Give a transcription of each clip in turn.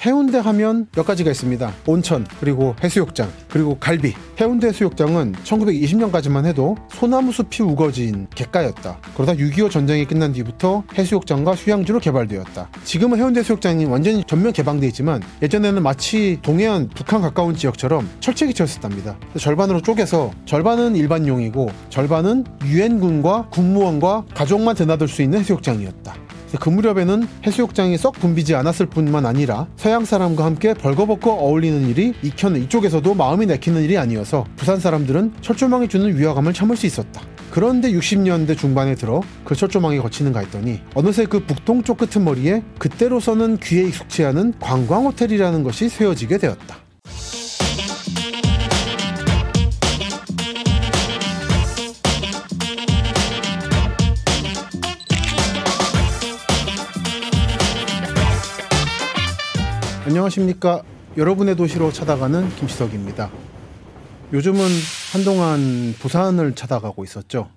해운대 하면 몇 가지가 있습니다. 온천, 그리고 해수욕장, 그리고 갈비. 해운대 해수욕장은 1920년까지만 해도 소나무 숲이 우거진 객가였다. 그러다 6.25 전쟁이 끝난 뒤부터 해수욕장과 휴양지로 개발되었다. 지금은 해운대 해수욕장이 완전히 전면 개방되어 있지만 예전에는 마치 동해안 북한 가까운 지역처럼 철책이 쳐있었답니다. 절반으로 쪼개서 절반은 일반용이고 절반은 유엔군과 국무원과 가족만 드나들 수 있는 해수욕장이었다. 그 무렵에는 해수욕장이 썩 붐비지 않았을 뿐만 아니라 서양 사람과 함께 벌거벗고 어울리는 일이 익혀는 이쪽에서도 마음이 내키는 일이 아니어서 부산 사람들은 철조망이 주는 위화감을 참을 수 있었다. 그런데 60년대 중반에 들어 그 철조망이 거치는가 했더니 어느새 그 북동쪽 끄트머리에 그때로서는 귀에 익숙치 않은 관광호텔이라는 것이 세워지게 되었다. 안녕하십니까. 여러분의 도시로 찾아가는 김시석입니다. 요즘은 한동안 부산을 찾아가고 있었죠.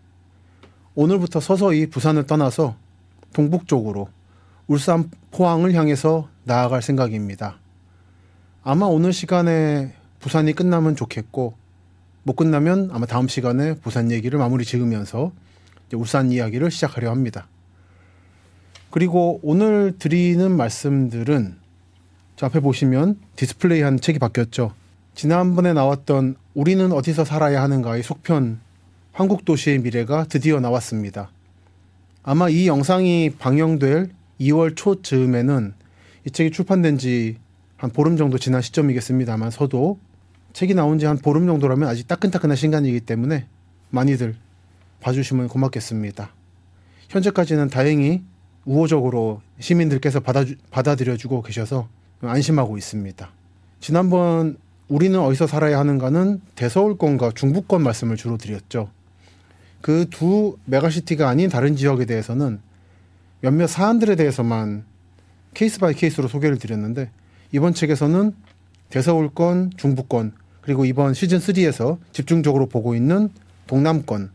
오늘부터 서서히 부산을 떠나서 동북쪽으로 울산 포항을 향해서 나아갈 생각입니다. 아마 오늘 시간에 부산이 끝나면 좋겠고 못 끝나면 아마 다음 시간에 부산 얘기를 마무리 지으면서 울산 이야기를 시작하려 합니다. 그리고 오늘 드리는 말씀들은 저 앞에 보시면 디스플레이한 책이 바뀌었죠. 지난번에 나왔던 우리는 어디서 살아야 하는가의 속편 한국 도시의 미래가 드디어 나왔습니다. 아마 이 영상이 방영될 2월 초 즈음에는 이 책이 출판된 지 한 보름 정도 지난 시점이겠습니다만 서도 책이 나온 지 한 보름 정도라면 아직 따끈따끈한 시간이기 때문에 많이들 봐주시면 고맙겠습니다. 현재까지는 다행히 우호적으로 시민들께서 받아, 받아들여주고 계셔서 안심하고 있습니다. 지난번 우리는 어디서 살아야 하는가는 대서울권과 중부권 말씀을 주로 드렸죠. 그 두 메가시티가 아닌 다른 지역에 대해서는 몇몇 사안들에 대해서만 case by case로 소개를 드렸는데 이번 책에서는 대서울권, 중부권 그리고 이번 시즌 3에서 집중적으로 보고 있는 동남권의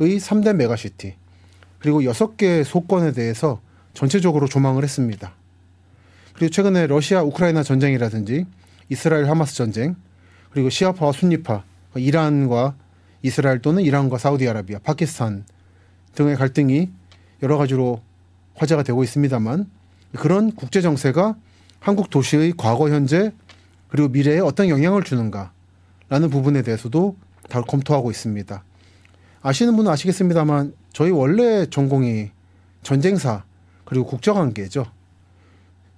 3대 메가시티 그리고 6개 소권에 대해서 전체적으로 조망을 했습니다. 그리고 최근에 러시아 우크라이나 전쟁이라든지 이스라엘 하마스 전쟁 그리고 시아파와 순니파 이란과 이스라엘 또는 이란과 사우디아라비아 파키스탄 등의 갈등이 여러 가지로 화제가 되고 있습니다만 그런 국제 정세가 한국 도시의 과거 현재 그리고 미래에 어떤 영향을 주는가라는 부분에 대해서도 다 검토하고 있습니다. 아시는 분은 아시겠습니다만 저희 원래 전공이 전쟁사 그리고 국제관계죠.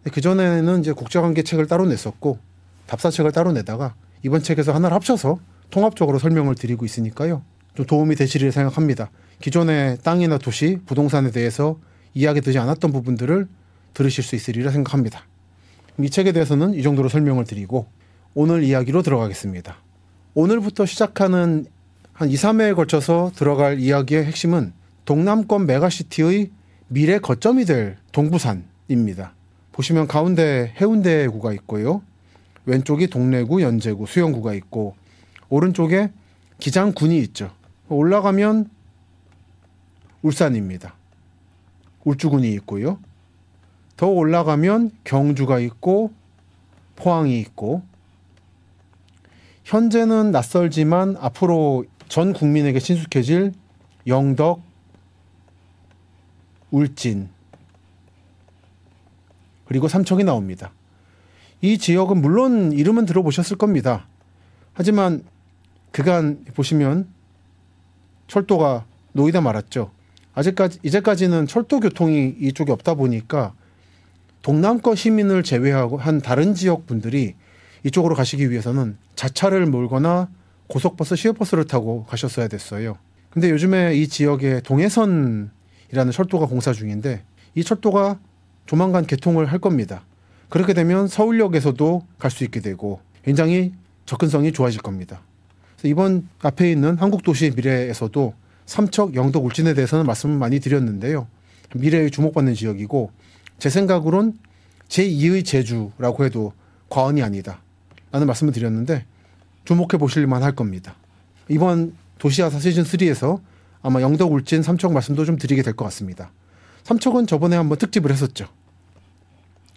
그 전에는 이제 국제관계 책을 따로 냈었고 답사책을 따로 내다가 이번 책에서 하나를 합쳐서 통합적으로 설명을 드리고 있으니까요. 좀 도움이 되시리라 생각합니다. 기존의 땅이나 도시, 부동산에 대해서 이야기 되지 않았던 부분들을 들으실 수 있으리라 생각합니다. 이 책에 대해서는 이 정도로 설명을 드리고 오늘 이야기로 들어가겠습니다. 오늘부터 시작하는 한 2, 3회에 걸쳐서 들어갈 이야기의 핵심은 동남권 메가시티의 미래 거점이 될 동부산입니다. 보시면 가운데 해운대구가 있고요. 왼쪽이 동래구, 연제구, 수영구가 있고 오른쪽에 기장군이 있죠. 올라가면 울산입니다. 울주군이 있고요. 더 올라가면 경주가 있고 포항이 있고 현재는 낯설지만 앞으로 전 국민에게 친숙해질 영덕, 울진, 그리고 삼척이 나옵니다. 이 지역은 물론 이름은 들어보셨을 겁니다. 하지만 그간 보시면 철도가 놓이다 말았죠. 아직까지 이제까지는 철도 교통이 이쪽에 없다 보니까 동남권 시민을 제외하고 한 다른 지역 분들이 이쪽으로 가시기 위해서는 자차를 몰거나 고속버스, 시외버스를 타고 가셨어야 됐어요. 근데 요즘에 이 지역에 동해선이라는 철도가 공사 중인데 이 철도가 조만간 개통을 할 겁니다. 그렇게 되면 서울역에서도 갈 수 있게 되고 굉장히 접근성이 좋아질 겁니다. 이번 앞에 있는 한국도시의 미래에서도 삼척, 영덕, 울진에 대해서는 말씀을 많이 드렸는데요. 미래에 주목받는 지역이고 제 생각으론 제2의 제주라고 해도 과언이 아니다. 라는 말씀을 드렸는데 주목해 보실만 할 겁니다. 이번 도시아사 시즌 3에서 아마 영덕, 울진, 삼척 말씀도 좀 드리게 될 것 같습니다. 삼척은 저번에 한번 특집을 했었죠.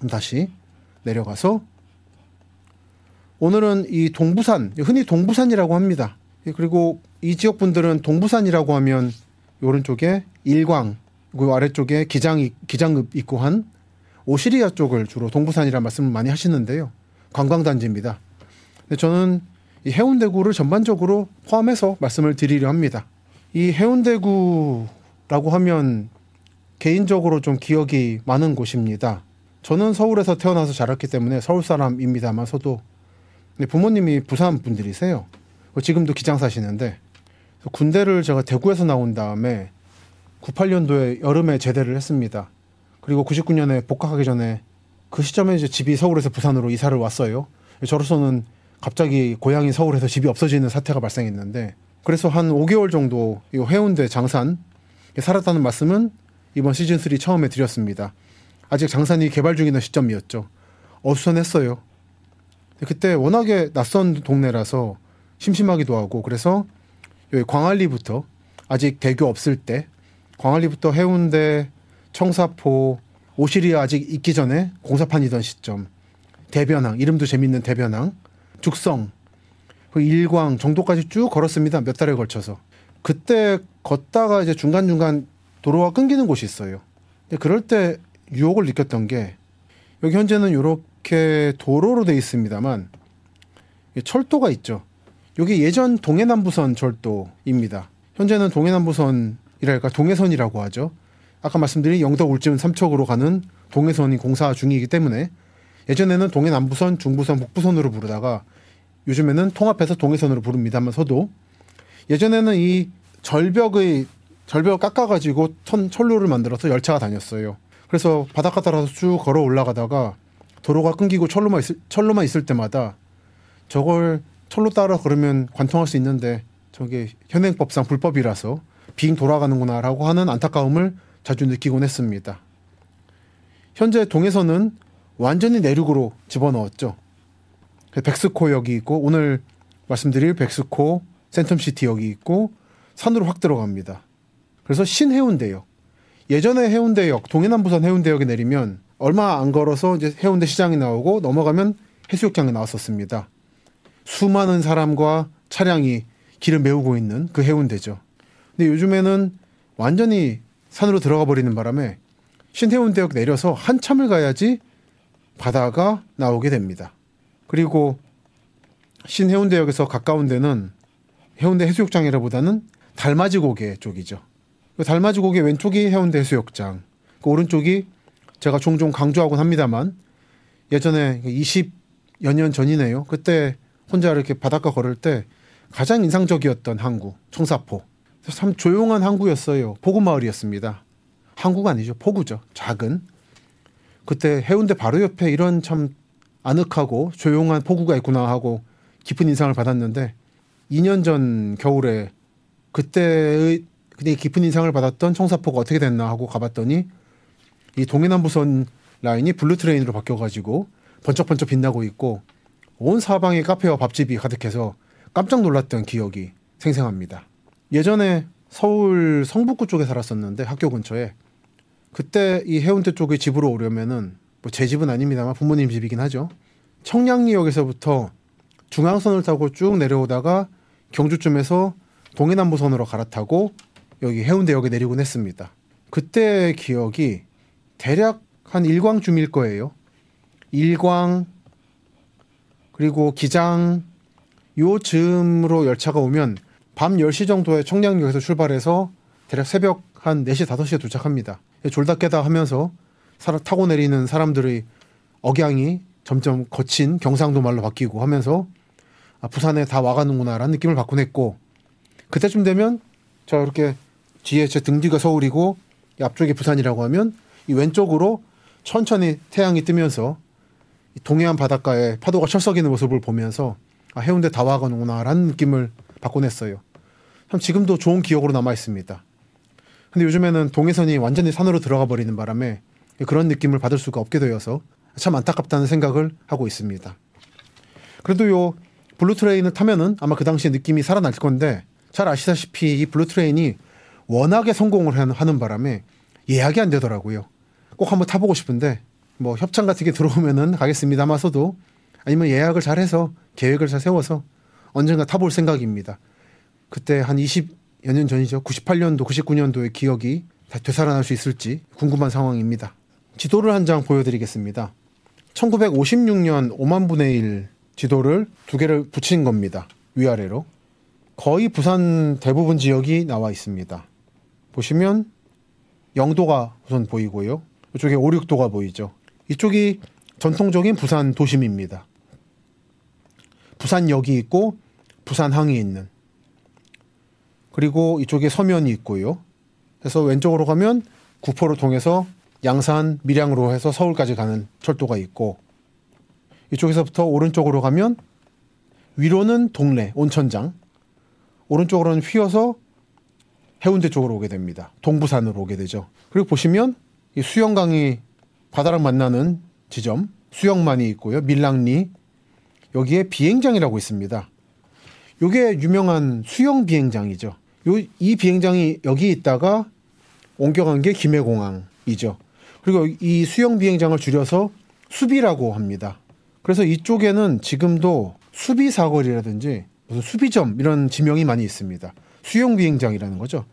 다시 내려가서 오늘은 이 동부산 흔히 동부산이라고 합니다. 그리고 이 지역 분들은 동부산이라고 하면 오른쪽에 일광 그 아래쪽에 기장 기장읍 있고 한 오시리아 쪽을 주로 동부산이라 말씀을 많이 하시는데요. 관광단지입니다. 저는 이 해운대구를 전반적으로 포함해서 말씀을 드리려 합니다. 이 해운대구라고 하면 개인적으로 좀 기억이 많은 곳입니다. 저는 서울에서 태어나서 자랐기 때문에 서울 사람입니다만서도 부모님이 부산 분들이세요. 지금도 기장 사시는데 군대를 제가 대구에서 나온 다음에 98년도에 여름에 제대를 했습니다. 그리고 99년에 복학하기 전에 그 시점에 이제 집이 서울에서 부산으로 이사를 왔어요. 저로서는 갑자기 고향이 서울에서 집이 없어지는 사태가 발생했는데 그래서 한 5개월 정도 이 해운대 장산 살았다는 말씀은 이번 시즌 3 처음에 드렸습니다. 아직 장산이 개발 중이던 시점이었죠. 어수선했어요. 그때 워낙에 낯선 동네라서 심심하기도 하고 그래서 여기 광안리부터 아직 대교 없을 때 광안리부터 해운대, 청사포, 오시리아 아직 있기 전에 공사판이던 시점 대변항 이름도 재밌는 대변항 죽성 그 일광 정도까지 쭉 걸었습니다 몇 달에 걸쳐서 그때 걷다가 이제 중간 중간 도로가 끊기는 곳이 있어요. 근데 그럴 때 유혹을 느꼈던 게 여기 현재는 이렇게 도로로 돼 있습니다만 철도가 있죠. 여기 예전 동해남부선 철도입니다. 현재는 동해남부선이랄까 동해선이라고 하죠. 아까 말씀드린 영덕 울진 삼척으로 가는 동해선이 공사 중이기 때문에 예전에는 동해남부선, 중부선, 북부선으로 부르다가 요즘에는 통합해서 동해선으로 부릅니다면서도 예전에는 이 절벽의 절벽을 깎아가지고 천, 철로를 만들어서 열차가 다녔어요. 그래서 바닷가 따라서 쭉 걸어 올라가다가 도로가 끊기고 철로만 있을, 철로만 있을 때마다 저걸 철로 따라 걸으면 관통할 수 있는데 저게 현행법상 불법이라서 빙 돌아가는구나라고 하는 안타까움을 자주 느끼곤 했습니다. 현재 동해선은 완전히 내륙으로 집어넣었죠. 백스코역이 있고 오늘 말씀드릴 백스코 센텀시티 역이 있고 산으로 확 들어갑니다. 그래서 신해운대역. 예전에 해운대역, 동해남부선 해운대역에 내리면 얼마 안 걸어서 이제 해운대 시장이 나오고 넘어가면 해수욕장이 나왔었습니다. 수많은 사람과 차량이 길을 메우고 있는 그 해운대죠. 근데 요즘에는 완전히 산으로 들어가 버리는 바람에 신해운대역 내려서 한참을 가야지 바다가 나오게 됩니다. 그리고 신해운대역에서 가까운 데는 해운대 해수욕장이라보다는 달맞이 고개 쪽이죠. 그 달맞이 고개 왼쪽이 해운대 해수욕장, 그 오른쪽이 제가 종종 강조하곤 합니다만 예전에 20여 년 전이네요. 그때 혼자 이렇게 바닷가 걸을 때 가장 인상적이었던 항구 청사포. 참 조용한 항구였어요. 포구 마을이었습니다. 항구가 아니죠. 포구죠. 작은. 그때 해운대 바로 옆에 이런 참 아늑하고 조용한 포구가 있구나 하고 깊은 인상을 받았는데 2년 전 겨울에 그때의 그때 깊은 인상을 받았던 청사포가 어떻게 됐나 하고 가봤더니 이 동해남부선 라인이 blue train으로 바뀌어가지고 번쩍번쩍 빛나고 있고 온 사방에 카페와 밥집이 가득해서 깜짝 놀랐던 기억이 생생합니다. 예전에 서울 성북구 쪽에 살았었는데 학교 근처에 그때 이 해운대 쪽에 집으로 오려면은 뭐 제 집은 아닙니다만 부모님 집이긴 하죠. 청량리역에서부터 중앙선을 타고 쭉 내려오다가 경주쯤에서 동해남부선으로 갈아타고 여기 해운대역에 내리곤 했습니다. 그때 기억이 대략 한 일광쯤일 거예요. 일광 그리고 기장 요 즈음으로 열차가 오면 밤 10시 정도에 청량역에서 출발해서 대략 새벽 한 4시 5시에 도착합니다. 졸다 깨다 하면서 타고 내리는 사람들의 억양이 점점 거친 경상도 말로 바뀌고 하면서 아, 부산에 다 와가는구나라는 느낌을 받곤 했고 그때쯤 되면 저 이렇게 뒤에 제 등 뒤가 서울이고 앞쪽이 부산이라고 하면 이 왼쪽으로 천천히 태양이 뜨면서 동해안 바닷가에 파도가 철썩이는 모습을 보면서 아, 해운대 다 와가는구나라는 느낌을 받곤 했어요. 참 지금도 좋은 기억으로 남아 있습니다. 근데 요즘에는 동해선이 완전히 산으로 들어가 버리는 바람에 그런 느낌을 받을 수가 없게 되어서 참 안타깝다는 생각을 하고 있습니다. 그래도 요 blue train을 타면은 아마 그 당시에 느낌이 살아날 건데 잘 아시다시피 이 blue train이 워낙에 성공을 하는 바람에 예약이 안 되더라고요. 꼭 한번 타보고 싶은데 뭐 협찬 같은 게 들어오면은 가겠습니다만서도 아니면 예약을 잘해서 계획을 잘 세워서 언젠가 타볼 생각입니다. 그때 한 20여 년 전이죠. 98년도, 99년도의 기억이 다 되살아날 수 있을지 궁금한 상황입니다. 지도를 한 장 보여드리겠습니다. 1956년 5만 분의 1 지도를 두 개를 붙인 겁니다. 위아래로. 거의 부산 대부분 지역이 나와 있습니다. 보시면 영도가 우선 보이고요. 이쪽에 오륙도가 보이죠. 이쪽이 전통적인 부산 도심입니다. 부산역이 있고 부산항이 있는 그리고 이쪽에 서면이 있고요. 그래서 왼쪽으로 가면 구포를 통해서 양산, 밀양으로 해서 서울까지 가는 철도가 있고 이쪽에서부터 오른쪽으로 가면 위로는 동래, 온천장, 오른쪽으로는 휘어서 해운대 쪽으로 오게 됩니다. 동부산으로 오게 되죠. 그리고 보시면 이 수영강이 바다랑 만나는 지점, 수영만이 있고요. 밀랑리, 여기에 비행장이라고 있습니다. 요게 유명한 수영 비행장이죠. 요, 이 비행장이 여기 있다가 옮겨간 게 김해공항이죠. 그리고 이 수영 비행장을 줄여서 수비라고 합니다. 그래서 이쪽에는 지금도 수비 사거리라든지 무슨 수비점 이런 지명이 많이 있습니다. 수영 비행장이라는 거죠.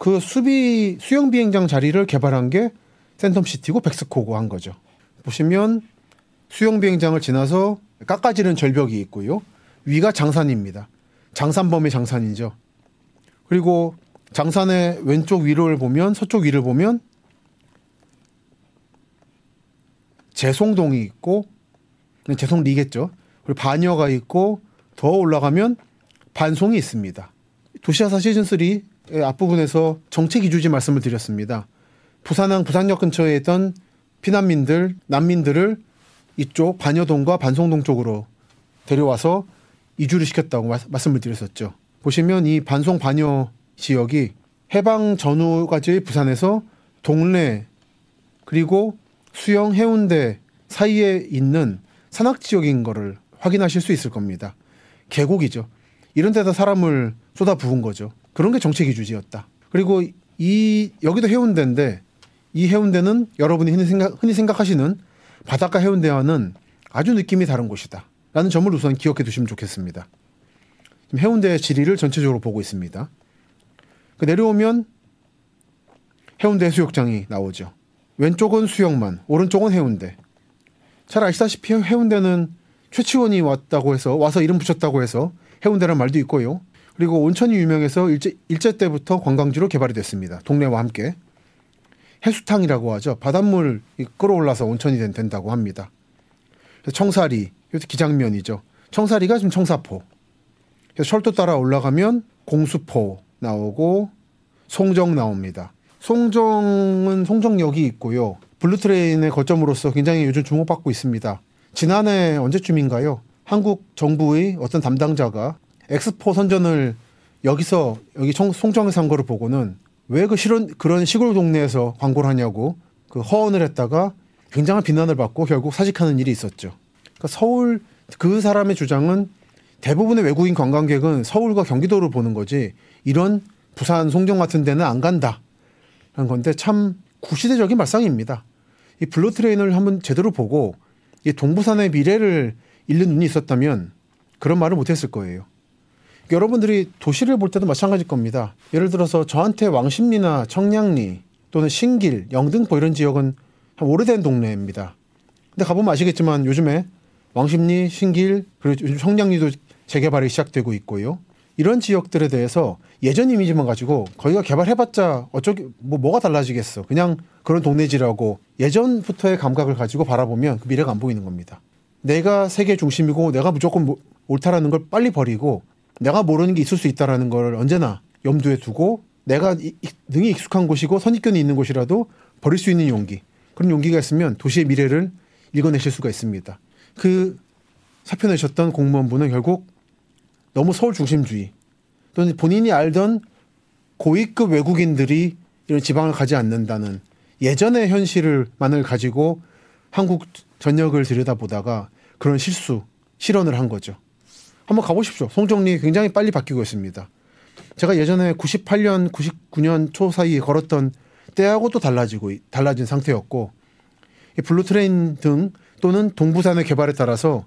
그 수비 수영 비행장 자리를 개발한 게 센텀 시티고 백스코고 한 거죠. 보시면 수영 비행장을 지나서 깎아지는 절벽이 있고요. 위가 장산입니다. 장산범의 장산이죠. 그리고 장산의 왼쪽 위를 보면 서쪽 위를 보면 재송동이 있고 재송리겠죠. 그리고 반여가 있고 더 올라가면 반송이 있습니다. 도시아사 시즌 3의 앞부분에서 정책 이주지 말씀을 드렸습니다. 부산항 부산역 근처에 있던 피난민들, 난민들을 이쪽 반여동과 반송동 쪽으로 데려와서 이주를 시켰다고 말씀을 드렸었죠. 보시면 이 반송 반여 지역이 해방 전후까지 부산에서 동래 그리고 수영 해운대 사이에 있는 산악 지역인 거를 확인하실 수 있을 겁니다. 계곡이죠. 이런 데다 사람을 쏟아 부은 거죠. 그런 게 정책 이주지였다. 그리고 이 여기도 해운대인데 이 해운대는 여러분이 흔히 생각 흔히 생각하시는 바닷가 해운대와는 아주 느낌이 다른 곳이다. 라는 점을 우선 기억해 두시면 좋겠습니다. 지금 해운대 지리를 전체적으로 보고 있습니다. 그 내려오면 해운대 해수욕장이 나오죠. 왼쪽은 수영만, 오른쪽은 해운대. 잘 아시다시피 해운대는 최치원이 왔다고 해서 와서 이름 붙였다고 해서 해운대란 말도 있고요. 그리고 온천이 유명해서 일제, 일제 때부터 관광지로 개발이 됐습니다. 동래와 함께. 해수탕이라고 하죠. 바닷물 끌어올려서 온천이 된다고 합니다. 청사리, 이것도 기장면이죠. 청사리가 지금 청사포. 그래서 철도 따라 올라가면 공수포 나오고 송정 나옵니다. 송정은 송정역이 있고요. Blue Train의 거점으로서 굉장히 요즘 주목받고 있습니다. 지난해 언제쯤인가요? 한국 정부의 어떤 담당자가 엑스포 선전을 여기서 여기 송정에서 한 거를 보고는 왜 그 실은 그런 시골 동네에서 광고를 하냐고 그 허언을 했다가 굉장한 비난을 받고 결국 사직하는 일이 있었죠. 그러니까 서울 그 사람의 주장은 대부분의 외국인 관광객은 서울과 경기도를 보는 거지 이런 부산 송정 같은 데는 안 간다. 라는 건데 참 구시대적인 발상입니다. 이 Blue Train을 한번 제대로 보고 이 동부산의 미래를 읽는 눈이 있었다면 그런 말을 못했을 거예요. 여러분들이 도시를 볼 때도 마찬가지일 겁니다. 예를 들어서 저한테 왕십리나 청량리 또는 신길, 영등포 이런 지역은 오래된 동네입니다. 근데 가보면 아시겠지만 요즘에 왕십리, 신길, 그리고 요즘 청량리도 재개발이 시작되고 있고요. 이런 지역들에 대해서 예전 이미지만 가지고 거기가 개발해봤자 어쩌기 뭐 뭐가 달라지겠어. 그냥 그런 동네지라고 예전부터의 감각을 가지고 바라보면 그 미래가 안 보이는 겁니다. 내가 세계 중심이고 내가 무조건 뭐 옳다라는 걸 빨리 버리고 내가 모르는 게 있을 수 있다라는 걸 언제나 염두에 두고 내가 능히 익숙한 곳이고 선입견이 있는 곳이라도 버릴 수 있는 용기 그런 용기가 있으면 도시의 미래를 읽어내실 수가 있습니다. 그 사표 내셨던 공무원분은 결국 너무 서울 중심주의 또는 본인이 알던 고위급 외국인들이 이런 지방을 가지 않는다는 예전의 현실을만을 가지고 한국 전역을 들여다보다가 그런 실수 실언을 한 거죠. 한번 가보십시오. 송정리 굉장히 빨리 바뀌고 있습니다. 제가 예전에 98년, 99년 초 사이에 걸었던 때하고 또 달라지고 달라진 상태였고 이 Blue Train 등 또는 동부산의 개발에 따라서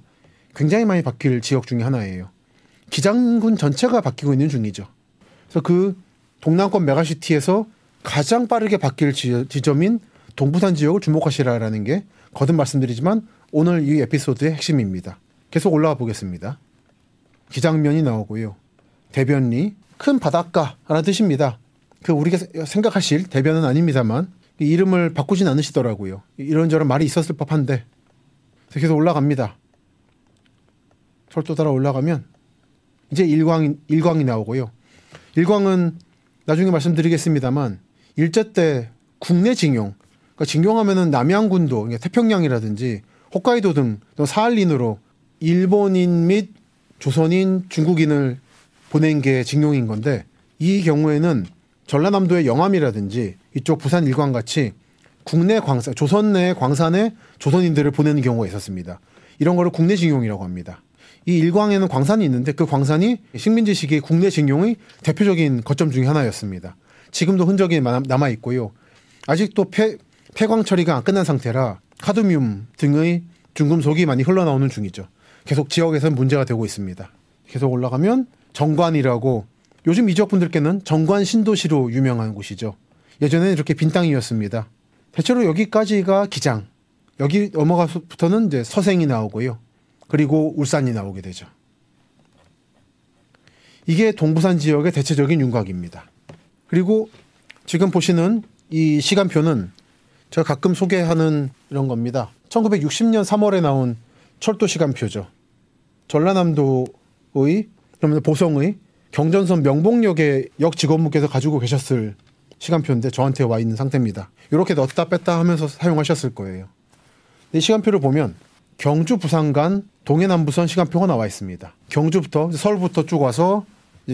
굉장히 많이 바뀔 지역 중의 하나예요. 기장군 전체가 바뀌고 있는 중이죠. 그래서 그 동남권 메가시티에서 가장 빠르게 바뀔 지점인 동부산 지역을 주목하시라라는 게 거듭 말씀드리지만 오늘 이 에피소드의 핵심입니다. 계속 올라가 보겠습니다. 기장면이 나오고요. 대변리, 큰 바닷가라는 뜻입니다. 그 우리가 생각하실 대변은 아닙니다만 이름을 바꾸진 않으시더라고요. 이런저런 말이 있었을 법한데 계속 올라갑니다. 철도 따라 올라가면 이제 일광 일광이 나오고요. 일광은 나중에 말씀드리겠습니다만 일제 때 국내 징용, 그러니까 징용하면은 남양군도 그러니까 태평양이라든지 홋카이도 등 사할린으로 일본인 및 조선인, 중국인을 보낸 게 징용인 건데 이 경우에는 전라남도의 영암이라든지 이쪽 부산 일광 같이 국내 광산, 조선 내 광산에 조선인들을 보내는 경우가 있었습니다. 이런 거를 국내 징용이라고 합니다. 이 일광에는 광산이 있는데 그 광산이 식민지 시기 국내 징용의 대표적인 거점 중의 하나였습니다. 지금도 흔적이 남아 있고요. 아직도 폐, 폐광 처리가 안 끝난 상태라 카드뮴 등의 중금속이 많이 흘러나오는 중이죠. 계속 지역에서는 문제가 되고 있습니다. 계속 올라가면 정관이라고 요즘 이 지역 분들께는 정관 신도시로 유명한 곳이죠. 예전에는 이렇게 빈 땅이었습니다. 대체로 여기까지가 기장. 여기 넘어가서부터는 이제 서생이 나오고요. 그리고 울산이 나오게 되죠. 이게 동부산 지역의 대체적인 윤곽입니다. 그리고 지금 보시는 이 시간표는 제가 가끔 소개하는 이런 겁니다. 1960년 3월에 나온 철도 시간표죠. 전라남도의 그러면 보성의 경전선 명봉역의 역 직원분께서 가지고 계셨을 시간표인데 저한테 와 있는 상태입니다. 이렇게 넣었다 뺐다 하면서 사용하셨을 거예요. 이 시간표를 보면 경주 부산 간 동해남부선 시간표가 나와 있습니다. 경주부터 서울부터 쭉 와서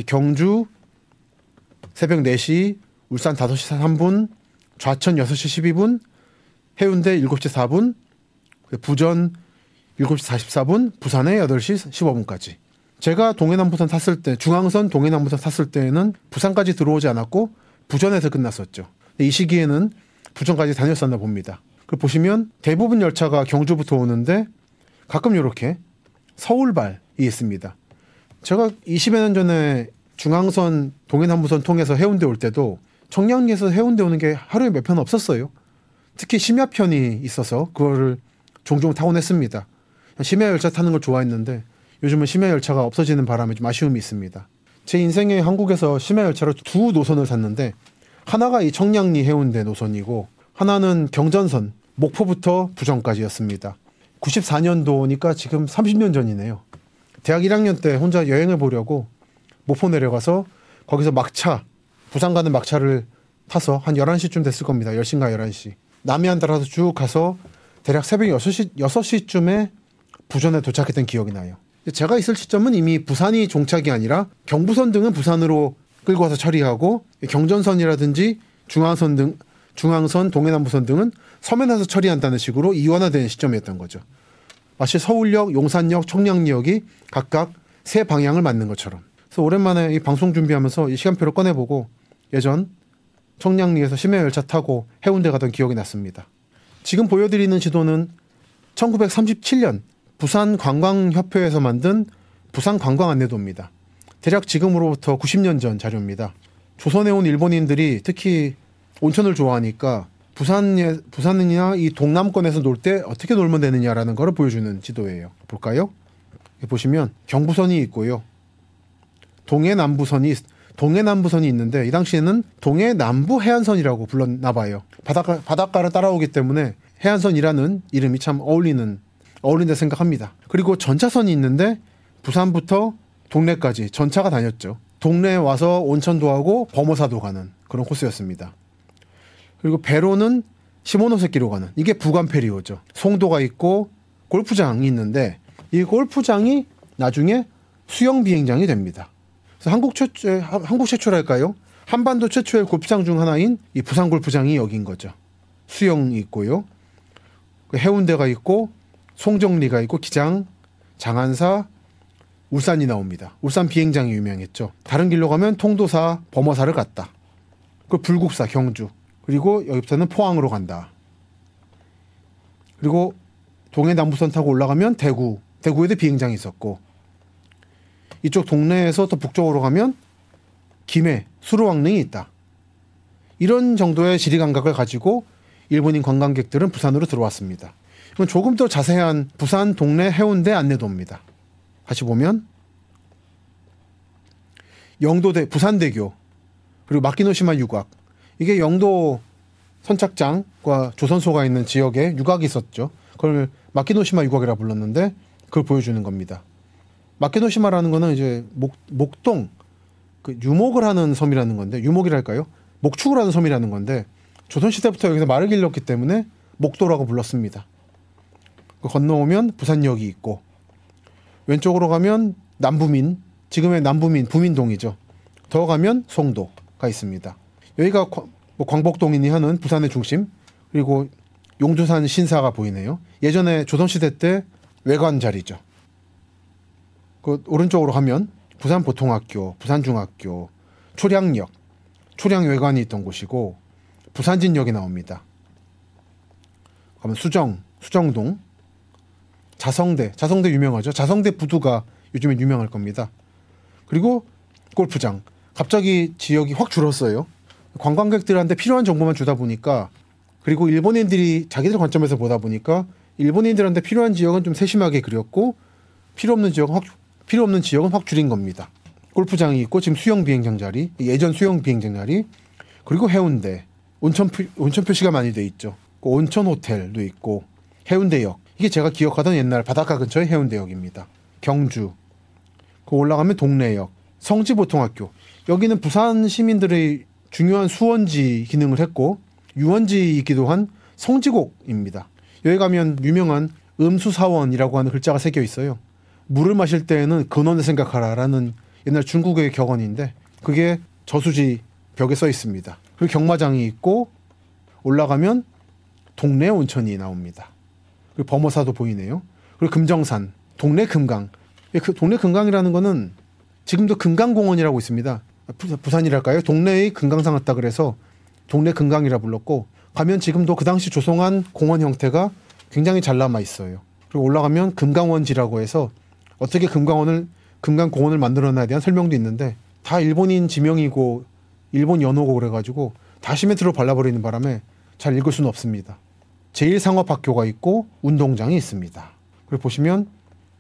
경주 새벽 4시, 울산 5시 3분, 좌천 6시 12분, 해운대 7시 4분, 부전 7시 44분, 부산에 8시 15분까지. 제가 동해남부선 탔을 때, 중앙선 동해남부선 탔을 때에는 부산까지 들어오지 않았고 부전에서 끝났었죠. 이 시기에는 부전까지 다녔었나 봅니다. 그 보시면 대부분 열차가 경주부터 오는데 가끔 이렇게 서울발이 있습니다. 제가 20여 년 전에 중앙선 동해남부선 통해서 해운대 올 때도 청량리에서 해운대 오는 게 하루에 몇 편 없었어요. 특히 심야편이 있어서 그거를 종종 타곤 했습니다. 심야 열차 타는 걸 좋아했는데 요즘은 심야 열차가 없어지는 바람에 좀 아쉬움이 있습니다. 제 인생에 한국에서 심야 열차로 두 노선을 탔는데 하나가 이 청량리 해운대 노선이고 하나는 경전선 목포부터 부정까지였습니다. 94년도니까 지금 30년 전이네요. 대학 1학년 때 혼자 여행을 보려고 목포 내려가서 거기서 막차, 부산 가는 막차를 타서 한 11시쯤 됐을 겁니다. 10시인가 11시. 남해안 따라서 쭉 가서 대략 새벽 6시, 6시쯤에 부전에 도착했던 기억이 나요. 제가 있을 시점은 이미 부산이 종착이 아니라 경부선 등은 부산으로 끌고 와서 처리하고 경전선이라든지 중앙선 등 중앙선, 동해남부선 등은 서면에서 처리한다는 식으로 이원화된 시점이었던 거죠. 마치 서울역, 용산역, 청량역이 각각 세 방향을 맞는 것처럼. 그래서 오랜만에 이 방송 준비하면서 이 시간표를 꺼내보고 예전 청량리에서 심야열차 타고 해운대 가던 기억이 났습니다. 지금 보여드리는 지도는 1937년 부산 관광협회에서 만든 부산 관광 안내도입니다. 대략 지금으로부터 90년 전 자료입니다. 조선에 온 일본인들이 특히 온천을 좋아하니까 부산에 부산이나 이 동남권에서 놀 때 어떻게 놀면 되느냐라는 것을 보여주는 지도예요. 볼까요? 보시면 경부선이 있고요. 동해 남부선이 동해 남부선이 있는데 이 당시에는 동해 남부 해안선이라고 불렀나 봐요. 바닷가 바닷가를 따라오기 때문에 해안선이라는 이름이 참 어울리는 어울린다 생각합니다. 그리고 전차선이 있는데 부산부터 동래까지 전차가 다녔죠. 동래에 와서 온천도 하고 범어사도 가는 그런 코스였습니다. 그리고 배로는 시모노세키로 가는 이게 부관페리오죠. 송도가 있고 골프장이 있는데 이 골프장이 나중에 수영 비행장이 됩니다. 그래서 한국 최초 한국 최초랄까요? 한반도 최초의 골프장 중 하나인 이 부산 골프장이 여긴 거죠. 수영이 있고요. 그 해운대가 있고 송정리가 있고 기장, 장안사, 울산이 나옵니다. 울산 비행장이 유명했죠. 다른 길로 가면 통도사, 범어사를 갔다. 그 불국사, 경주. 그리고 여기부터는 포항으로 간다. 그리고 동해 남부선 타고 올라가면 대구, 대구에도 비행장이 있었고 이쪽 동네에서 더 북쪽으로 가면 김해, 수로왕릉이 있다. 이런 정도의 지리 감각을 가지고 일본인 관광객들은 부산으로 들어왔습니다. 이건 조금 더 자세한 부산 동네 해운대 안내도입니다. 다시 보면 영도대 부산대교 그리고 마키노시마 유곽 이게 영도 선착장과 조선소가 있는 지역에 유곽이 있었죠. 그걸 마키노시마 유곽이라 불렀는데 그걸 보여주는 겁니다. 마키노시마라는 거는 이제 목, 목동 그 유목을 하는 섬이라는 건데 유목이랄까요? 목축을 하는 섬이라는 건데 조선 시대부터 여기서 말을 길렀기 때문에 목도라고 불렀습니다. 그 건너오면 부산역이 있고 왼쪽으로 가면 남부민 지금의 남부민 부민동이죠. 더 가면 송도가 있습니다. 여기가 뭐 광복동이니 하는 부산의 중심 그리고 용두산 신사가 보이네요. 예전에 조선시대 때 외관 자리죠. 그 오른쪽으로 가면 부산 보통학교, 부산 중학교, 초량역, 초량 외관이 있던 곳이고 부산진역이 나옵니다. 그러면 수정, 수정동, 자성대, 자성대 유명하죠. 자성대 부두가 요즘에 유명할 겁니다. 그리고 골프장. 갑자기 지역이 확 줄었어요. 관광객들한테 필요한 정보만 주다 보니까 그리고 일본인들이 자기들 관점에서 보다 보니까 일본인들한테 필요한 지역은 좀 세심하게 그렸고 필요 없는 지역은 확 필요 없는 지역은 확 줄인 겁니다. 골프장이 있고 지금 수영 비행장 자리, 예전 수영 비행장 자리, 그리고 해운대, 온천 표, 온천 표시가 많이 돼 있죠. 그 온천 호텔도 있고 해운대역. 이게 제가 기억하던 옛날 바닷가 근처의 해운대역입니다. 경주. 그 올라가면 동래역, 성지보통학교. 여기는 부산 시민들의 중요한 수원지 기능을 했고 유원지이기도 한 성지곡입니다. 여기 가면 유명한 음수사원이라고 하는 글자가 새겨 있어요. 물을 마실 때에는 근원을 생각하라라는 옛날 중국의 격언인데 그게 저수지 벽에 써 있습니다. 그리고 경마장이 있고 올라가면 동네 온천이 나옵니다. 그리고 범어사도 보이네요. 그리고 금정산, 동네 금강. 예, 그 동네 금강이라는 거는 지금도 금강공원이라고 있습니다. 부산이랄까요? 동네의 금강산 같다 그래서 동네 금강이라 불렀고 가면 지금도 그 당시 조성한 공원 형태가 굉장히 잘 남아 있어요. 그리고 올라가면 금강원지라고 해서 어떻게 금강원을 금강공원을 만들어놔야 대한 설명도 있는데 다 일본인 지명이고 일본 연호고 그래가지고 다 시멘트로 발라버리는 바람에 잘 읽을 수는 없습니다. 제1상업학교가 있고 운동장이 있습니다. 그리고 보시면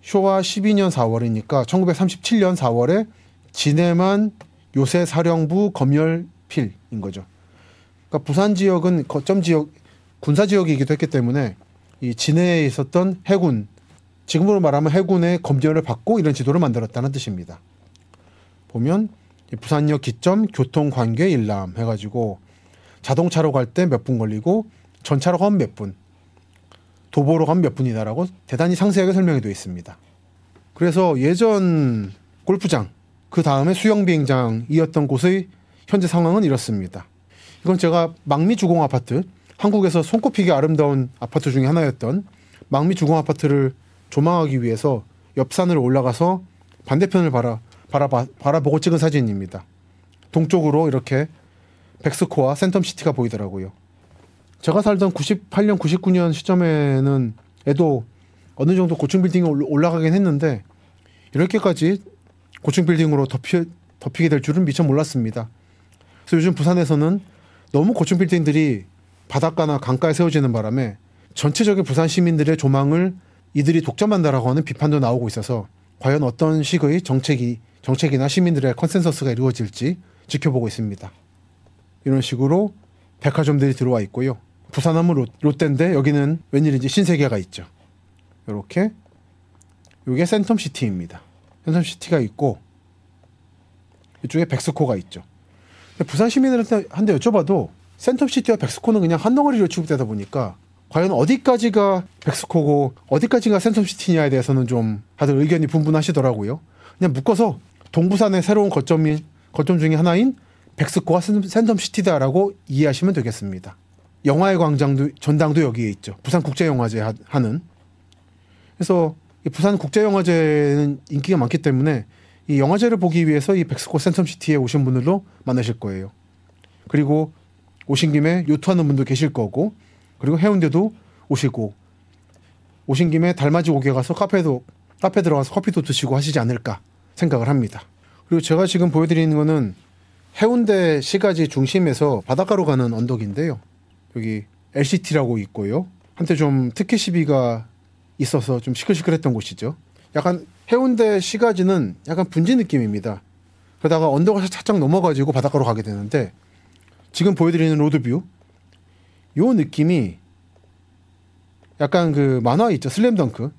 쇼와 12년 4월이니까 1937년 4월에 진해만 요새 사령부 검열필인 거죠. 그러니까 부산 지역은 거점 지역 군사 지역이기도 했기 때문에 이 진해에 있었던 해군 지금으로 말하면 해군의 검열을 받고 이런 지도를 만들었다는 뜻입니다. 보면 부산역 기점 교통 관계 일람 해가지고 자동차로 갈 때 몇 분 걸리고 전차로 가면 몇 분, 도보로 가면 몇 분이다라고 대단히 상세하게 설명이 되어 있습니다. 그래서 예전 골프장 그 다음에 수영 비행장이었던 곳의 현재 상황은 이렇습니다. 이건 제가 망미 주공 아파트 한국에서 손꼽히기 아름다운 아파트 중에 하나였던 망미 주공 아파트를 조망하기 위해서 옆산으로 올라가서 반대편을 바라, 바라, 바라보고 찍은 사진입니다. 동쪽으로 이렇게 백스코와 센텀시티가 보이더라고요. 제가 살던 98년, 99년 시점에는 에도 어느 정도 고층 빌딩이 올라가긴 했는데 이렇게까지 고층 빌딩으로 덮이, 덮이게 될 줄은 미처 몰랐습니다. 그래서 요즘 부산에서는 너무 고층 빌딩들이 바닷가나 강가에 세워지는 바람에 전체적인 부산 시민들의 조망을 이들이 독점한다라고 하는 비판도 나오고 있어서 과연 어떤 식의 정책이 정책이나 시민들의 consensus가 이루어질지 지켜보고 있습니다. 이런 식으로 백화점들이 들어와 있고요. 부산하면 롯데인데 여기는 웬일인지 신세계가 있죠. 이렇게 이게 센텀시티입니다. 센텀시티가 있고 이쪽에 백스코가 있죠. 부산 시민들한테 한데 여쭤봐도 센텀시티와 백스코는 그냥 한 덩어리로 취급되다 보니까 과연 어디까지가 백스코고 어디까지가 센텀시티냐에 대해서는 좀 다들 의견이 분분하시더라고요. 그냥 묶어서 동부산의 새로운 거점인 거점 중의 하나인 백스코가 센텀시티다라고 이해하시면 되겠습니다. 영화의 광장도 전당도 여기에 있죠. 부산 국제 영화제 하는. 그래서 부산 국제 영화제는 인기가 많기 때문에 이 영화제를 보기 위해서 이 백스코 센텀시티에 오신 분들도 많으실 거예요. 그리고 오신 김에 요트하는 분도 계실 거고 그리고 해운대도 오시고 오신 김에 달맞이 고개 가서 카페도 카페 들어가서 커피도 드시고 하시지 않을까 생각을 합니다. 그리고 제가 지금 보여드리는 거는 해운대 시가지 중심에서 바닷가로 가는 언덕인데요. 여기 LCT라고 있고요. 한때 좀 특혜 시비가 있어서 좀 시끌시끌했던 곳이죠. 약간 해운대 시가지는 약간 분지 느낌입니다. 그러다가 언덕을 살짝 넘어가지고 바닷가로 가게 되는데 지금 보여드리는 road view 요 느낌이 약간 그 만화 있죠 슬램덩크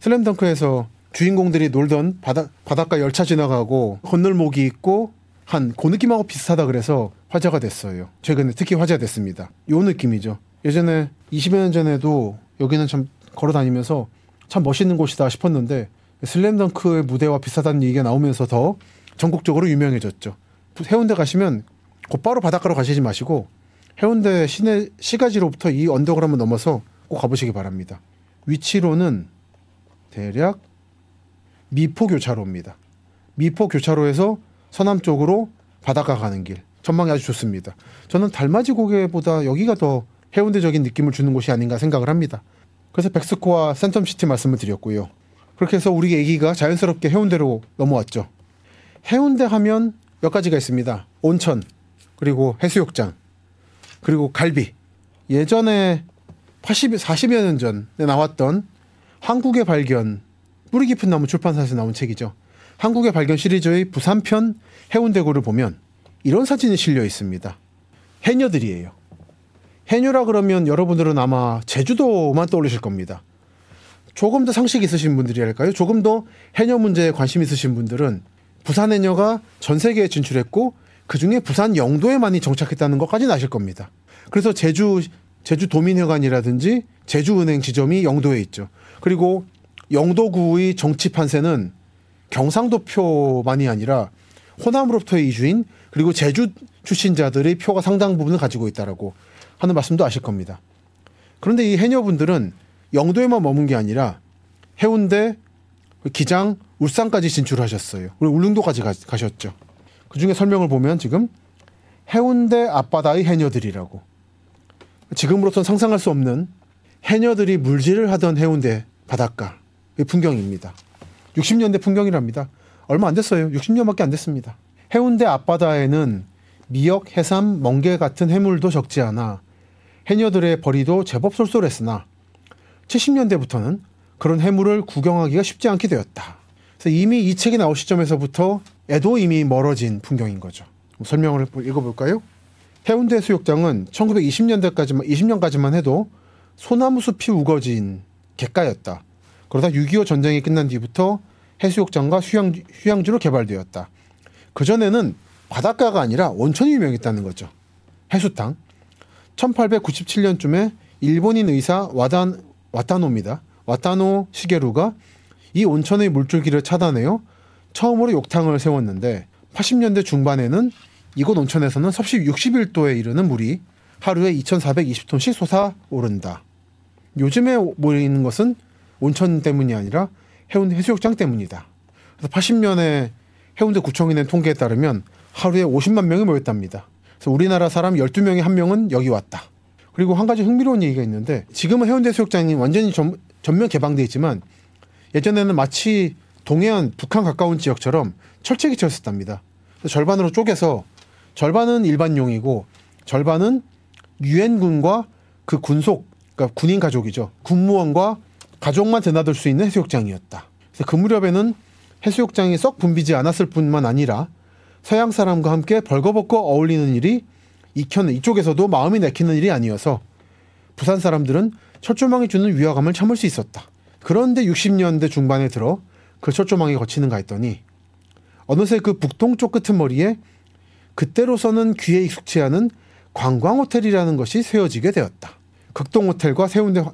슬램덩크에서 주인공들이 놀던 바다, 바닷가 열차 지나가고 건널목이 있고 한 그 느낌하고 비슷하다 그래서 화제가 됐어요 최근에 특히 화제가 됐습니다 요 느낌이죠 예전에 20여 년 전에도 여기는 참 걸어 다니면서 참 멋있는 곳이다 싶었는데 슬램덩크의 무대와 비슷하다는 얘기가 나오면서 더 전국적으로 유명해졌죠 해운대 가시면 곧바로 바닷가로 가시지 마시고 해운대 시내 시가지로부터 이 언덕을 한번 넘어서 꼭 가보시기 바랍니다. 위치로는 대략 미포 교차로입니다. 미포 교차로에서 서남 쪽으로 바닷가 가는 길. 전망이 아주 좋습니다. 저는 달맞이 고개보다 여기가 더 해운대적인 느낌을 주는 곳이 아닌가 생각을 합니다. 그래서 백스코와 센텀시티 말씀을 드렸고요. 그렇게 해서 우리 애기가 자연스럽게 해운대로 넘어왔죠. 해운대 하면 몇 가지가 있습니다. 온천, 그리고 해수욕장, 그리고 갈비. 예전에 80, 40여 년 전에 나왔던 한국의 발견, 뿌리 깊은 나무 출판사에서 나온 책이죠. 한국의 발견 시리즈의 부산편 해운대구를 보면 이런 사진이 실려 있습니다. 해녀들이에요. 해녀라 그러면 여러분들은 아마 제주도만 떠올리실 겁니다. 조금 더 상식 있으신 분들이 할까요? 조금 더 해녀 문제에 관심 있으신 분들은 부산 해녀가 전 세계에 진출했고 그 중에 부산 영도에 많이 정착했다는 것까지는 아실 겁니다. 그래서 제주 제주 도민회관이라든지 제주은행 지점이 영도에 있죠. 그리고 영도구의 정치 판세는 경상도표만이 아니라 호남으로부터의 이주인 그리고 제주 출신자들의 표가 상당 부분을 가지고 있다라고 하는 말씀도 아실 겁니다. 그런데 이 해녀분들은 영도에만 머문 게 아니라 해운대, 기장, 울산까지 진출하셨어요. 그리고 울릉도까지 가, 가셨죠. 그 중에 설명을 보면 지금 해운대 앞바다의 해녀들이라고. 지금으로선 상상할 수 없는 해녀들이 물질을 하던 해운대 바닷가 의 풍경입니다. 60년대 풍경이랍니다. 얼마 안 됐어요. 60년밖에 안 됐습니다. 해운대 앞바다에는 미역, 해삼, 멍게 같은 해물도 적지 않아 해녀들의 벌이도 제법 쏠쏠했으나 70년대부터는 그런 해물을 구경하기가 쉽지 않게 되었다. 그래서 이미 이 책이 나올 시점에서부터 애도 이미 멀어진 풍경인 거죠. 설명을 읽어볼까요? 해운대 수욕장은 1920년대까지만 20년까지만 해도 소나무 숲이 우거진 객가였다. 그러다 6.25 전쟁이 끝난 뒤부터 해수욕장과 휴양, 휴양지로 개발되었다. 그전에는 바닷가가 아니라 온천이 유명했다는 거죠. 해수탕. 1897년쯤에 일본인 의사 와단, 와타노입니다. 와타노 시게루가 이 온천의 물줄기를 차단해요. 처음으로 욕탕을 세웠는데 80년대 중반에는 이곳 온천에서는 섭씨 61도에 이르는 물이 하루에 2,420톤씩 솟아오른다. 요즘에 모이는 것은 온천 때문이 아니라 해운대 해수욕장 때문이다. 그래서 80년에 해운대 구청이 낸 통계에 따르면 하루에 50만 명이 모였답니다. 그래서 우리나라 사람 12명에 한 명은 여기 왔다. 그리고 한 가지 흥미로운 얘기가 있는데 지금은 해운대 해수욕장이 완전히 전, 전면 개방돼 있지만 예전에는 마치 동해안 북한 가까운 지역처럼 철책이 쳤었답니다. 절반으로 쪼개서 절반은 일반용이고 절반은 유엔군과 그 군속 그러니까 군인 가족이죠. 군무원과 가족만 드나들 수 있는 해수욕장이었다. 그래서 그 무렵에는 해수욕장이 썩 붐비지 않았을 뿐만 아니라 서양 사람과 함께 벌거벗고 어울리는 일이 익혀는 이쪽에서도 마음이 내키는 일이 아니어서 부산 사람들은 철조망이 주는 위화감을 참을 수 있었다. 그런데 60년대 중반에 들어 그 철조망이 거치는가 했더니 어느새 그 북동쪽 끄트머리에 그때로서는 귀에 익숙치 않은 관광 호텔이라는 것이 세워지게 되었다. 극동 호텔과 해운대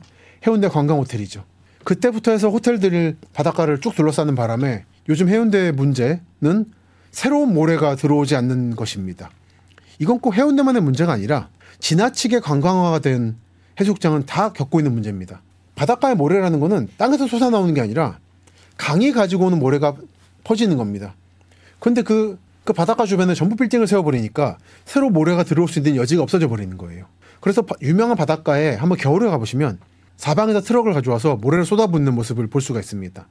해운대 관광 호텔이죠. 그때부터 해서 호텔들을 바닷가를 쭉 둘러싸는 바람에 요즘 해운대의 문제는 새로운 모래가 들어오지 않는 것입니다. 이건 꼭 해운대만의 문제가 아니라 지나치게 관광화가 된 해수욕장은 다 겪고 있는 문제입니다. 바닷가의 모래라는 것은 땅에서 솟아나오는 게 아니라 강이 가지고 오는 모래가 퍼지는 겁니다. 그런데 그, 그 바닷가 주변에 전부 빌딩을 세워버리니까 새로 모래가 들어올 수 있는 여지가 없어져 버리는 거예요. 그래서 유명한 바닷가에 한번 겨울에 가보시면 사방에서 트럭을 가져와서 모래를 쏟아붓는 모습을 볼 수가 있습니다.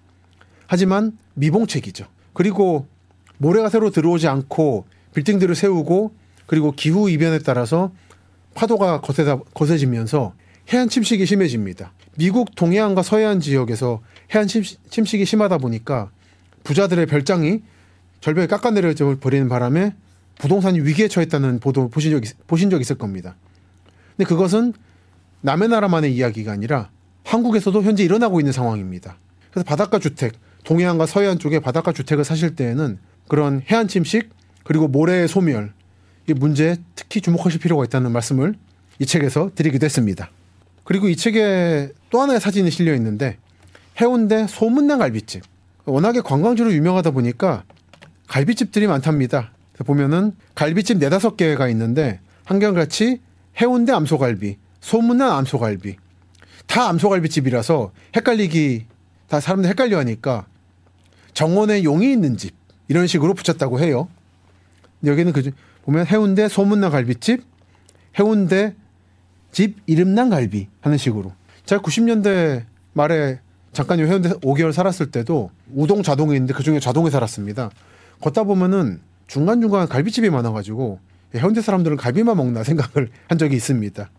하지만 미봉책이죠. 그리고 모래가 새로 들어오지 않고 빌딩들을 세우고 그리고 기후 이변에 따라서 파도가 거세다, 거세지면서 해안 침식이 심해집니다. 미국 동해안과 서해안 지역에서 해안 침식이 심하다 보니까 부자들의 별장이 절벽에 깎아내려 버리는 바람에 부동산이 위기에 처했다는 보도 보신 적, 보신 적 있을 겁니다. 근데 그것은 남의 나라만의 이야기가 아니라 한국에서도 현재 일어나고 있는 상황입니다. 그래서 바닷가 주택, 동해안과 서해안 쪽에 바닷가 주택을 사실 때에는 그런 해안 침식 그리고 모래 소멸 이 문제에 특히 주목하실 필요가 있다는 말씀을 이 책에서 드리기도 했습니다. 그리고 이 책에 또 하나의 사진이 실려 있는데 해운대 소문난 갈비집. 워낙에 관광지로 유명하다 보니까 갈비집들이 많답니다. 보면은 갈비집 네다섯 개가 있는데 한결같이 해운대 암소갈비, 소문난 암소갈비. 다 암소갈비집이라서 헷갈리기 다 사람들 헷갈려 하니까 정원에 용이 있는 집 이런 식으로 붙였다고 해요. 여기는 그 보면 해운대 소문난 갈비집, 해운대 집 이름난 갈비 하는 식으로. 제가 90년대 말에 잠깐 해운대 5개월 살았을 때도 우동 자동에 있는데 그 중에 자동에 살았습니다. 걷다 보면은 중간중간 갈비집이 많아가지고 해운대 사람들은 갈비만 먹나 생각을 한 적이 있습니다.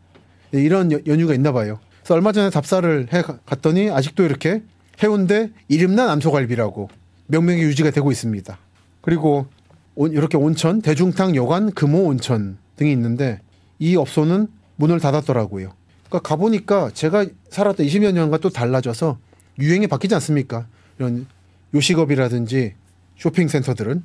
이런 연유가 있나 봐요. 그래서 얼마 전에 답사를 해 갔더니 아직도 이렇게 해운대 이름난 암소갈비라고 명명이 유지가 되고 있습니다. 그리고 이렇게 온천, 대중탕, 여관, 금호 온천 등이 있는데 이 업소는 문을 닫았더라고요. 그러니까 가보니까 제가 살았던 20여 년과 또 달라져서 유행이 바뀌지 않습니까? 이런 요식업이라든지 쇼핑센터들은.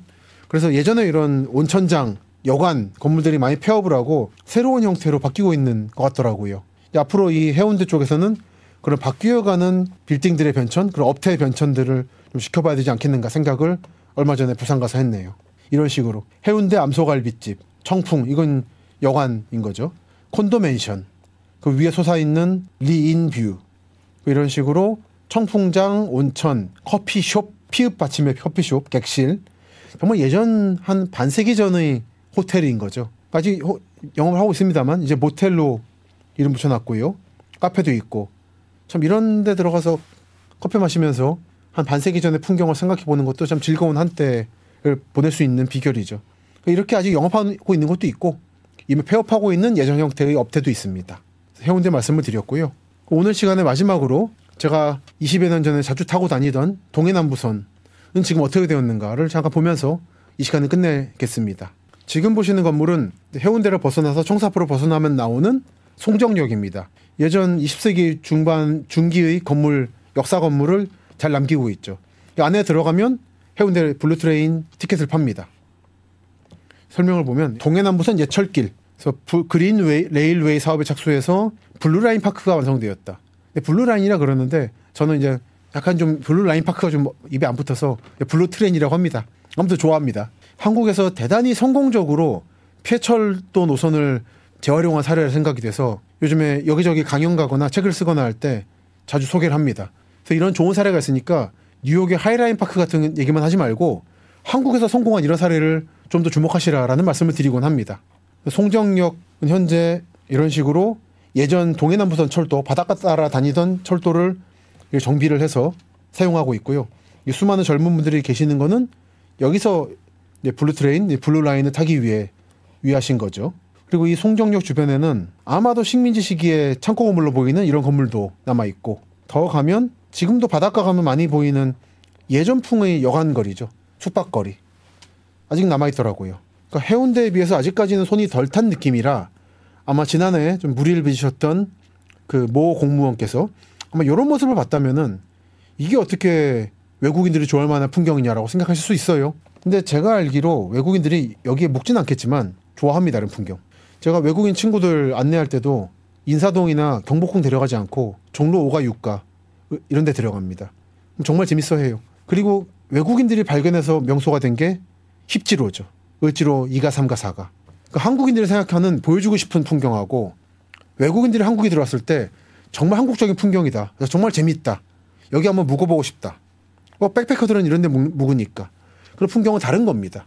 그래서 예전에 이런 온천장, 여관 건물들이 많이 폐업을 하고 새로운 형태로 바뀌고 있는 것 같더라고요. 앞으로 이 해운대 쪽에서는 그런 바뀌어가는 빌딩들의 변천, 그런 업태의 변천들을 좀 시켜봐야 되지 않겠는가 생각을 얼마 전에 부산 가서 했네요. 이런 식으로 해운대 암소갈비집, 청풍 이건 여관인 거죠. 콘도멘션 그 위에 솟아 있는 리인뷰 이런 식으로 청풍장, 온천, 커피숍, 피읍 받침의 커피숍, 객실 정말 예전 한 반세기 전의 호텔인 거죠. 아직 영업을 하고 있습니다만 이제 모텔로 이름 붙여놨고요. 카페도 있고 참 이런 데 들어가서 커피 마시면서 한 반세기 전의 풍경을 생각해 보는 것도 참 즐거운 한때를 보낼 수 있는 비결이죠. 이렇게 아직 영업하고 있는 것도 있고 이미 폐업하고 있는 예전 형태의 업태도 있습니다. 해운대 말씀을 드렸고요. 오늘 시간에 마지막으로 제가 20여 년 전에 자주 타고 다니던 동해남부선은 지금 어떻게 되었는가를 잠깐 보면서 이 시간을 끝내겠습니다. 지금 보시는 건물은 해운대를 벗어나서 청사포로 벗어나면 나오는 송정역입니다. 예전 20세기 중반 중기의 건물 역사 건물을 잘 남기고 있죠. 안에 들어가면 해운대 Blue Train 티켓을 팝니다. 설명을 보면 동해남부선 폐철길, 그래서 greenway, railway 사업에 착수해서 Blue Line Park가 완성되었다. Blue Line이라 그러는데 저는 이제 약간 좀 Blue Line Park가 좀 입에 안 붙어서 Blue Train이라고 합니다. 아무튼 좋아합니다. 한국에서 대단히 성공적으로 폐철도 노선을 재활용한 사례로 생각이 돼서 요즘에 여기저기 강연 가거나 책을 쓰거나 할 때 자주 소개를 합니다. 그래서 이런 좋은 사례가 있으니까 뉴욕의 High Line Park 같은 얘기만 하지 말고 한국에서 성공한 이런 사례를 좀 더 주목하시라라는 말씀을 드리곤 합니다. 송정역은 현재 이런 식으로 예전 동해남부선 철도 바닷가 따라 다니던 철도를 정비를 해서 사용하고 있고요. 수많은 젊은 분들이 계시는 거는 여기서 Blue Train, Blue Line을 타기 위해 위하신 거죠. 그리고 이 송정역 주변에는 아마도 식민지 시기에 창고 건물로 보이는 이런 건물도 남아 있고 더 가면 지금도 바닷가 가면 많이 보이는 예전풍의 여관거리죠. 숙박거리. 아직 남아 있더라고요. 그러니까 해운대에 비해서 아직까지는 손이 덜 탄 느낌이라 아마 지난해 좀 무리를 빚으셨던 그 모 공무원께서 아마 이런 모습을 봤다면은 이게 어떻게 외국인들이 좋아할 만한 풍경이냐라고 생각하실 수 있어요. 근데 제가 알기로 외국인들이 여기에 묵진 않겠지만 좋아합니다, 이런 풍경. 제가 외국인 친구들 안내할 때도 인사동이나 경복궁 데려가지 않고 종로 5가 6가 이런 데 데려갑니다. 정말 재밌어 해요. 그리고 외국인들이 발견해서 명소가 된 게 힙지로죠. 을지로 2가 3가 4가. 그러니까 한국인들이 생각하는 보여주고 싶은 풍경하고 외국인들이 한국에 들어왔을 때 정말 한국적인 풍경이다. 정말 재밌다. 여기 한번 묵어보고 싶다. 뭐 백패커들은 이런 데 묵으니까. 그런 풍경은 다른 겁니다.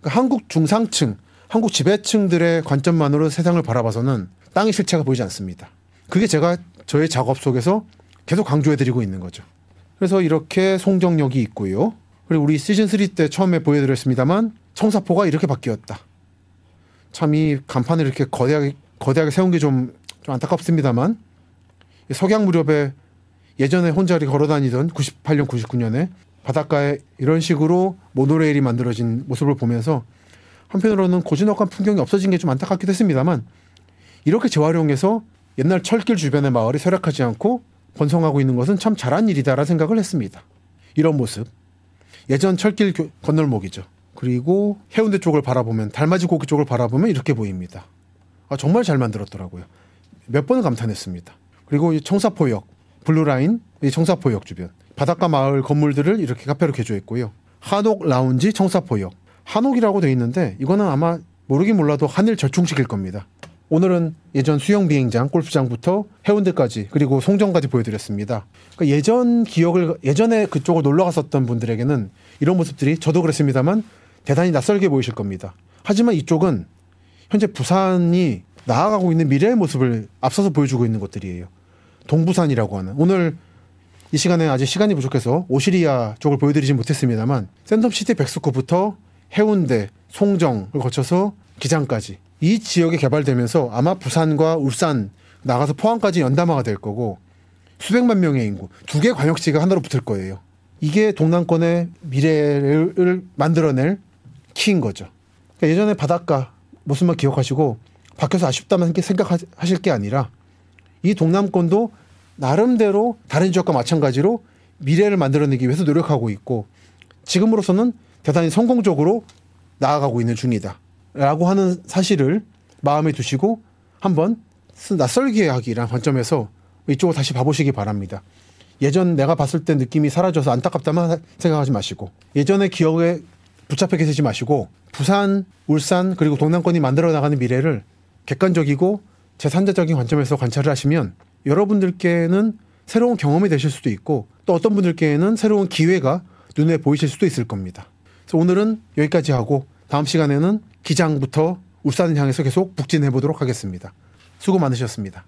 그러니까 한국 중상층, 한국 지배층들의 관점만으로 세상을 바라봐서는 땅의 실체가 보이지 않습니다. 그게 제가 저의 작업 속에서 계속 강조해드리고 있는 거죠. 그래서 이렇게 송정역이 있고요. 그리고 우리 시즌 3 때 처음에 보여드렸습니다만 청사포가 이렇게 바뀌었다. 참 이 간판을 이렇게 거대하게 거대하게 세운 게좀 좀 안타깝습니다만 석양 무렵에 예전에 혼자 걸어 다니던 98년 99년에 바닷가에 이런 식으로 모노레일이 만들어진 모습을 보면서 한편으로는 고즈넉한 풍경이 없어진 게 좀 안타깝기도 했습니다만 이렇게 재활용해서 옛날 철길 주변의 마을이 쇠락하지 않고 번성하고 있는 것은 참 잘한 일이다라 생각을 했습니다. 이런 모습. 예전 철길 건널목이죠. 그리고 해운대 쪽을 바라보면 달맞이 고기 쪽을 바라보면 이렇게 보입니다. 아, 정말 잘 만들었더라고요. 몇 번을 감탄했습니다. 그리고 이 청사포역, Blue Line, 이 청사포역 주변 바닷가 마을 건물들을 이렇게 카페로 개조했고요. 한옥 라운지 청사포역. 한옥이라고 돼 있는데 이거는 아마 모르긴 몰라도 한일 절충식일 겁니다. 오늘은 예전 수영 비행장, 골프장부터 해운대까지 그리고 송정까지 보여드렸습니다. 그러니까 예전 기억을 예전에 그쪽을 놀러 갔었던 분들에게는 이런 모습들이 저도 그랬습니다만 대단히 낯설게 보이실 겁니다. 하지만 이쪽은 현재 부산이 나아가고 있는 미래의 모습을 앞서서 보여주고 있는 것들이에요. 동부산이라고 하는 오늘 이 시간에 아직 시간이 부족해서 오시리아 쪽을 보여드리진 못했습니다만 샌덤시티 백스코부터 해운대, 송정을 거쳐서 기장까지 이 지역이 개발되면서 아마 부산과 울산 나가서 포항까지 연담화가 될 거고 수백만 명의 인구 두개 관역지가 하나로 붙을 거예요. 이게 동남권의 미래를 만들어낼 키인 거죠. 그러니까 예전에 바닷가 모습만 기억하시고 밖에서 아쉽다만 생각하실 게 아니라 이 동남권도 나름대로 다른 지역과 마찬가지로 미래를 만들어내기 위해서 노력하고 있고 지금으로서는 대단히 성공적으로 나아가고 있는 중이다. 라고 하는 사실을 마음에 두시고 한번 낯설게 하기란 관점에서 이쪽을 다시 봐보시기 바랍니다. 예전 내가 봤을 때 느낌이 사라져서 안타깝다만 생각하지 마시고 예전의 기억에 붙잡혀 계시지 마시고 부산, 울산 그리고 동남권이 만들어 나가는 미래를 객관적이고 제3자적인 관점에서 관찰을 하시면 여러분들께는 새로운 경험이 되실 수도 있고 또 어떤 분들께는 새로운 기회가 눈에 보이실 수도 있을 겁니다. 그래서 오늘은 여기까지 하고 다음 시간에는 기장부터 울산을 향해서 계속 북진해 보도록 하겠습니다. 수고 많으셨습니다.